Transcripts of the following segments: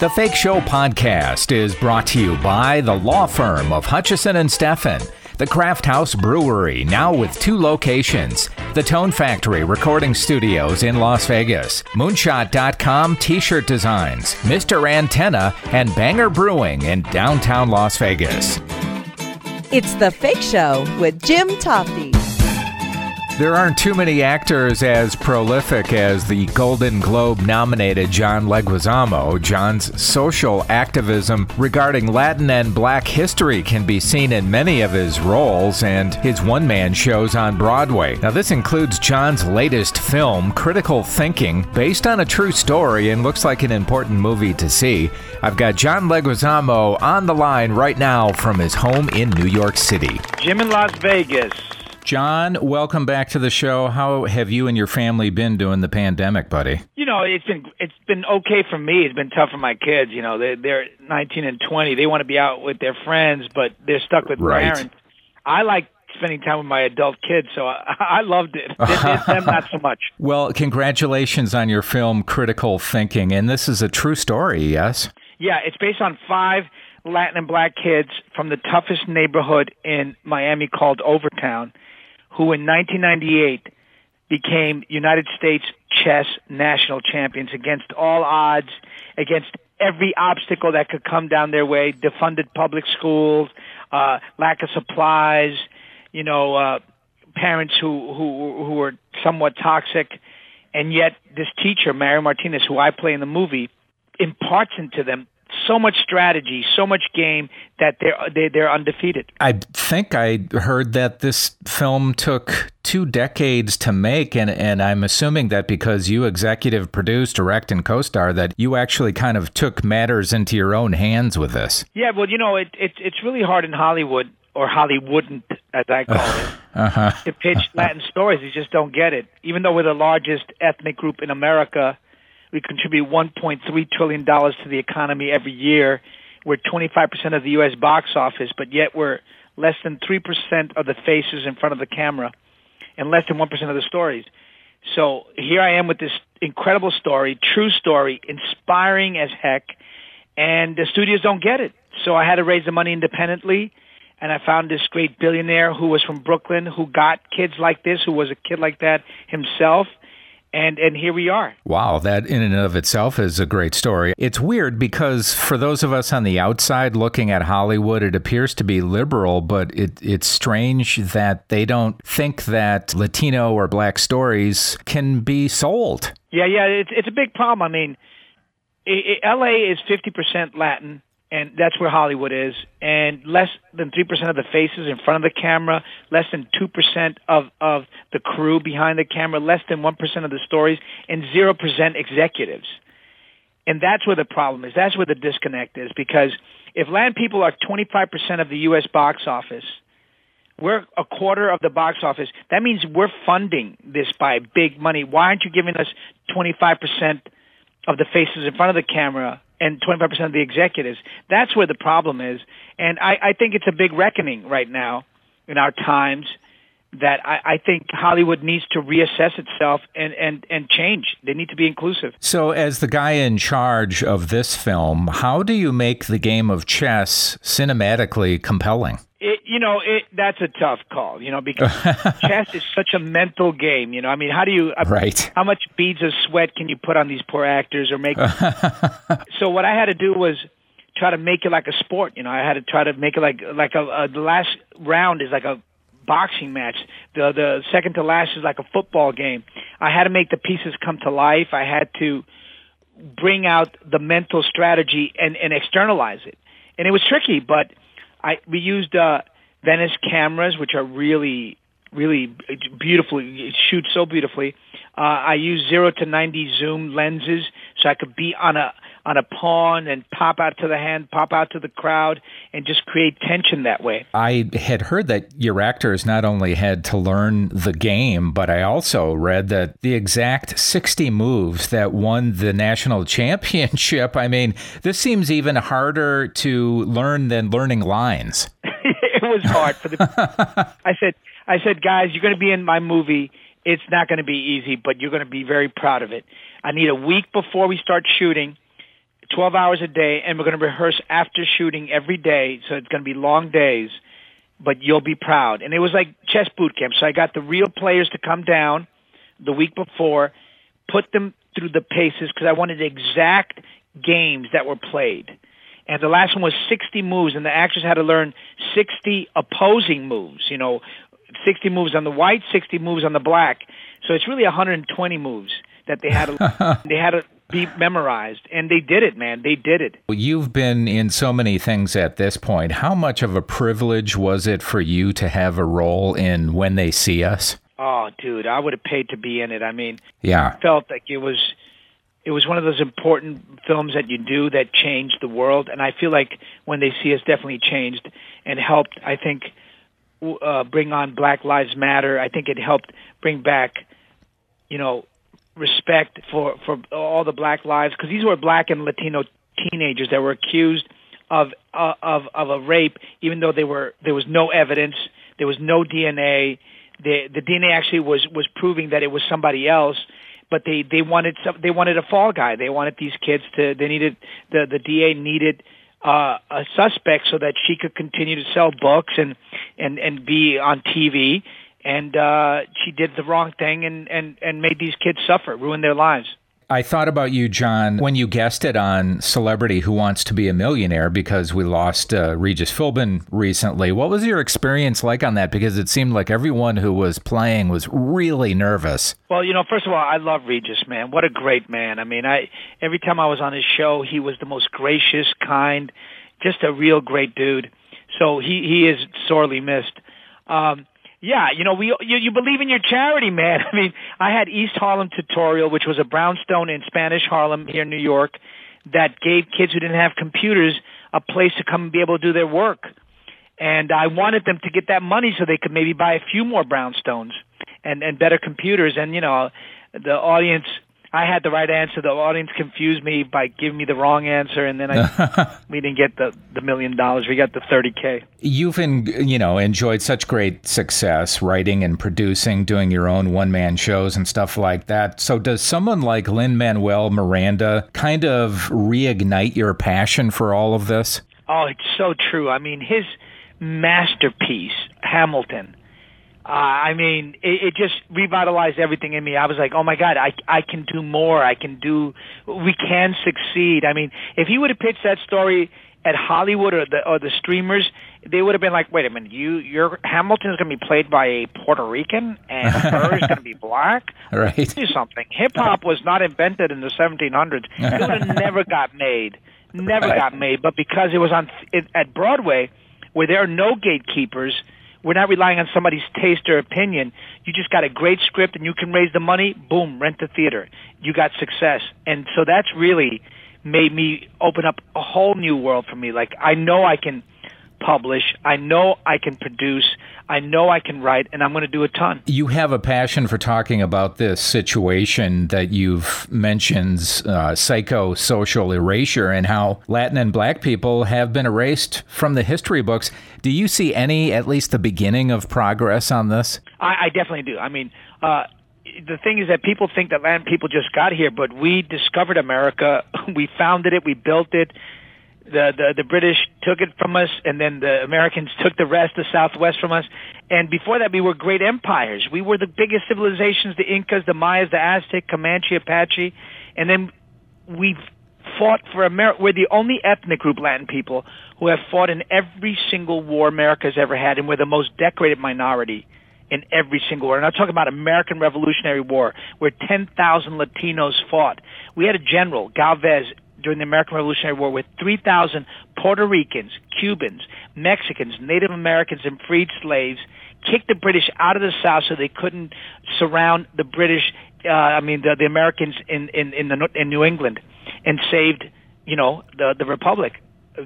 The Fake Show podcast is brought to you by the law firm of Hutchison and Steffen, the Craft House Brewery, now with two locations, the Tone Factory Recording Studios in Las Vegas, Moonshot.com T-shirt designs, Mr. Antenna, and Banger Brewing in downtown Las Vegas. It's The Fake Show with Jim Tofte. There aren't too many actors as prolific as the Golden Globe nominated John Leguizamo. John's social activism regarding Latin and black history can be seen in many of his roles and his one man shows on Broadway. Now, this includes John's latest film, Critical Thinking, based on a true story and looks like an important movie to see. I've got John Leguizamo on the line right now from his home in New York City. Jim in Las Vegas. John, welcome back to the show. How have you and your family been doing the pandemic, buddy? You know, it's been it's been okay for me. It's been tough for my kids. You know, they they're 19 and 20. They want to be out with their friends, but they're stuck with Right. parents. I like spending time with my adult kids, so I, I loved it. It- it- them not so much. Well, congratulations on your film Critical Thinking. And this is a true story, yes? Yeah, it's based on five Latin and black kids from the toughest neighborhood in Miami called Overtown, who in 1998 became United States chess national champions against all odds, against every obstacle that could come down their way, defunded public schools, uh, lack of supplies, you know, uh, parents who, who, who were somewhat toxic. And yet this teacher, Mario Martinez, who I play in the movie, imparts into them so much strategy, so much game that they're they, they're undefeated. I think I heard that this film took two decades to make, and, and I'm assuming that because you executive produced, direct, and co star, that you actually kind of took matters into your own hands with this. Yeah, well, you know, it, it it's really hard in Hollywood or Hollywooden't, as I call it, Uh-huh. to pitch Latin stories. You just don't get it. Even though we're the largest ethnic group in America, we contribute 1.3 trillion dollars to the economy every year. We're 25% of the U.S. box office, but yet we're less than 3% of the faces in front of the camera, and less than 1% of the stories. So here I am with this incredible story, true story, inspiring as heck, and the studios don't get it. So I had to raise the money independently, and I found this great billionaire who was from Brooklyn who got kids like this, who was a kid like that himself, and and here we are. Wow, that in and of itself is a great story. It's weird because for those of us on the outside looking at Hollywood, it appears to be liberal, but it, it's strange that they don't think that Latino or black stories can be sold. Yeah, yeah, it's it's a big problem. I mean, i i L.A. is fifty percent Latin, and that's where Hollywood is, and less than three percent of the faces in front of the camera, less than two percent of of the crew behind the camera, less than one percent of the stories, and zero percent executives. And that's where the problem is. That's where the disconnect is because if Latin people are twenty five percent of the U.S. box office, we're a quarter of the box office. That means we're funding this by big money. Why aren't you giving us 25% of the faces in front of the camera and 25% of the executives? That's where the problem is. And I, I think it's a big reckoning right now in our times that I, I think Hollywood needs to reassess itself and, and, and change. They need to be inclusive. So, as the guy in charge of this film, how do you make the game of chess cinematically compelling? It, you know, it, that's a tough call, you know, because chess is such a mental game. You know, I mean, how do you, uh, Right. how much beads of sweat can you put on these poor actors or make? so what I had to do was try to make it like a sport. You know, I had to try to make it like like a, a the last round is like a boxing match. The the second to last is like a football game. I had to make the pieces come to life. I had to bring out the mental strategy and and externalize it. And it was tricky, but I we used uh Venice cameras which are really really beautifully it shoots so beautifully. Uh I used 0 to 90 zoom lenses so I could be on a on a pawn and pop out to the hand, pop out to the crowd and just create tension that way. I had heard that your actors not only had to learn the game, but I also read that the exact 60 moves that won the national championship. I mean, this seems even harder to learn than learning lines. it was hard for the I said I said guys, you're going to be in my movie. It's not going to be easy, but you're going to be very proud of it. I need a week before we start shooting 12 hours a day, and we're going to rehearse after shooting every day. So it's going to be long days, but you'll be proud. And it was like chess boot camp. So I got the real players to come down the week before, put them through the paces because I wanted exact games that were played. And the last one was 60 moves, and the actors had to learn 60 opposing moves. You know, 60 moves on the white, 60 moves on the black. So it's really 120 moves that they had to they had to be memorized, and they did it, man. They did it. Well, You've been in so many things at this point. How much of a privilege was it for you to have a role in When They See Us? Oh, dude, I would have paid to be in it. I mean, yeah, I felt like it was it was one of those important films that you do that changed the world, and I feel like When They See Us definitely changed and helped. I think uh, bring on Black Lives Matter. I think it helped bring back, you know, respect for for all the black lives because these were black and Latino teenagers that were accused of uh, of of a rape, even though they were there was no evidence, there was no DNA. The the DNA actually was was proving that it was somebody else, but they they wanted some they wanted a fall guy. They wanted these kids to they needed the the DA needed uh, a suspect so that she could continue to sell books and and and be on TV and uh, she did the wrong thing and, and, and made these kids suffer, ruin their lives. I thought about you, John, when you guessed it on Celebrity Who Wants to Be a Millionaire because we lost uh, Regis Philbin recently. What was your experience like on that? Because it seemed like everyone who was playing was really nervous. Well, you know, first of all, I love Regis, man. What a great man. I mean, I every time I was on his show, he was the most gracious, kind, just a real great dude. So he he is sorely missed. Um, yeah, you know, we you, you believe in your charity, man. I mean, I had East Harlem Tutorial, which was a brownstone in Spanish Harlem here in New York, that gave kids who didn't have computers a place to come and be able to do their work. And I wanted them to get that money so they could maybe buy a few more brownstones and and better computers. And you know, the audience I had the right answer. The audience confused me by giving me the wrong answer, and then I, we didn't get the, the million dollars. We got the thirty k. You've in, you know enjoyed such great success writing and producing, doing your own one man shows and stuff like that. So does someone like Lin Manuel Miranda kind of reignite your passion for all of this? Oh, it's so true. I mean, his masterpiece, Hamilton uh, I mean, it, it just revitalized everything in me. I was like, oh my god, I I can do more. I can do. We can succeed. I mean, if he would have pitched that story at Hollywood or the or the streamers, they would have been like, wait a minute, you your Hamilton's going to be played by a Puerto Rican and Burr is going to be black. Right. Do something. Hip hop was not invented in the 1700s. It would have never got made. Never right. got made. But because it was on it, at Broadway, where there are no gatekeepers we're not relying on somebody's taste or opinion. You just got a great script and you can raise the money, boom, rent the theater. You got success. And so that's really made me open up a whole new world for me. Like I know I can publish. I know I can produce. I know I can write, and I'm going to do a ton. You have a passion for talking about this situation that you've mentioned, uh, psychosocial erasure, and how Latin and Black people have been erased from the history books. Do you see any, at least the beginning of progress on this? I, I definitely do. I mean, uh, the thing is that people think that Latin people just got here, but we discovered America. We founded it. We built it the, the the British took it from us, and then the Americans took the rest, the Southwest, from us. And before that, we were great empires. We were the biggest civilizations: the Incas, the Mayas, the Aztec, Comanche, Apache, and then we fought for America. We're the only ethnic group, Latin people, who have fought in every single war America's ever had, and we're the most decorated minority in every single war. And I'm talking about American Revolutionary War, where 10,000 Latinos fought. We had a general, Galvez, during the American Revolutionary War with 3,000 Puerto Ricans, Cubans, Mexicans, Native Americans, and freed slaves kicked the British out of the South so they couldn't surround the British, uh, I mean, the, the Americans in, in, in, the, in New England and saved, you know, the, the Republic,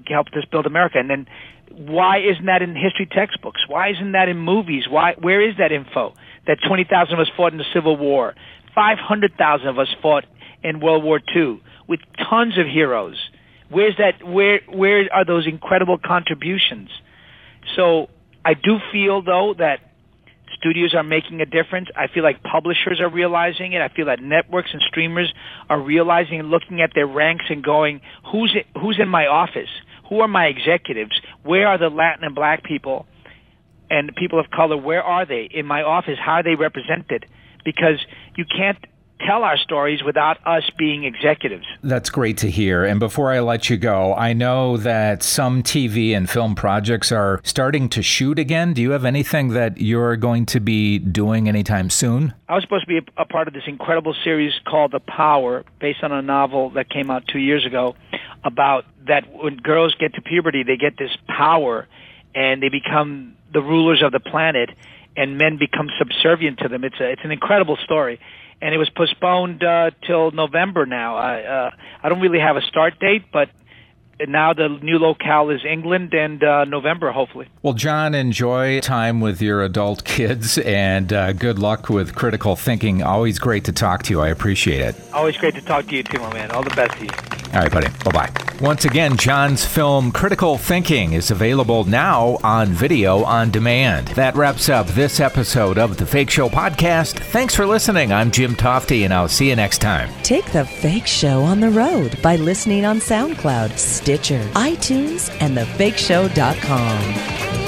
helped us build America. And then why isn't that in history textbooks? Why isn't that in movies? Why, where is that info? That 20,000 of us fought in the Civil War. 500,000 of us fought in World War II with tons of heroes. Where's that? Where where are those incredible contributions? So I do feel though that studios are making a difference. I feel like publishers are realizing it. I feel that networks and streamers are realizing and looking at their ranks and going, who's who's in my office? Who are my executives? Where are the Latin and Black people and people of color? Where are they in my office? How are they represented? Because you can't tell our stories without us being executives. That's great to hear. And before I let you go, I know that some TV and film projects are starting to shoot again. Do you have anything that you're going to be doing anytime soon? I was supposed to be a, part of this incredible series called The Power, based on a novel that came out two years ago about that when girls get to puberty, they get this power and they become the rulers of the planet and men become subservient to them. It's a, it's an incredible story and it was postponed uh, till November now. I uh, I don't really have a start date, but now the new locale is England and uh, November, hopefully. Well, John, enjoy time with your adult kids and uh, good luck with critical thinking. Always great to talk to you. I appreciate it. Always great to talk to you, too, my man. All the best to you. All right, buddy. Bye bye. Once again, John's film Critical Thinking is available now on video on demand. That wraps up this episode of the Fake Show podcast. Thanks for listening. I'm Jim Tofte, and I'll see you next time. Take the Fake Show on the road by listening on SoundCloud, Stitcher, iTunes, and thefakeshow.com.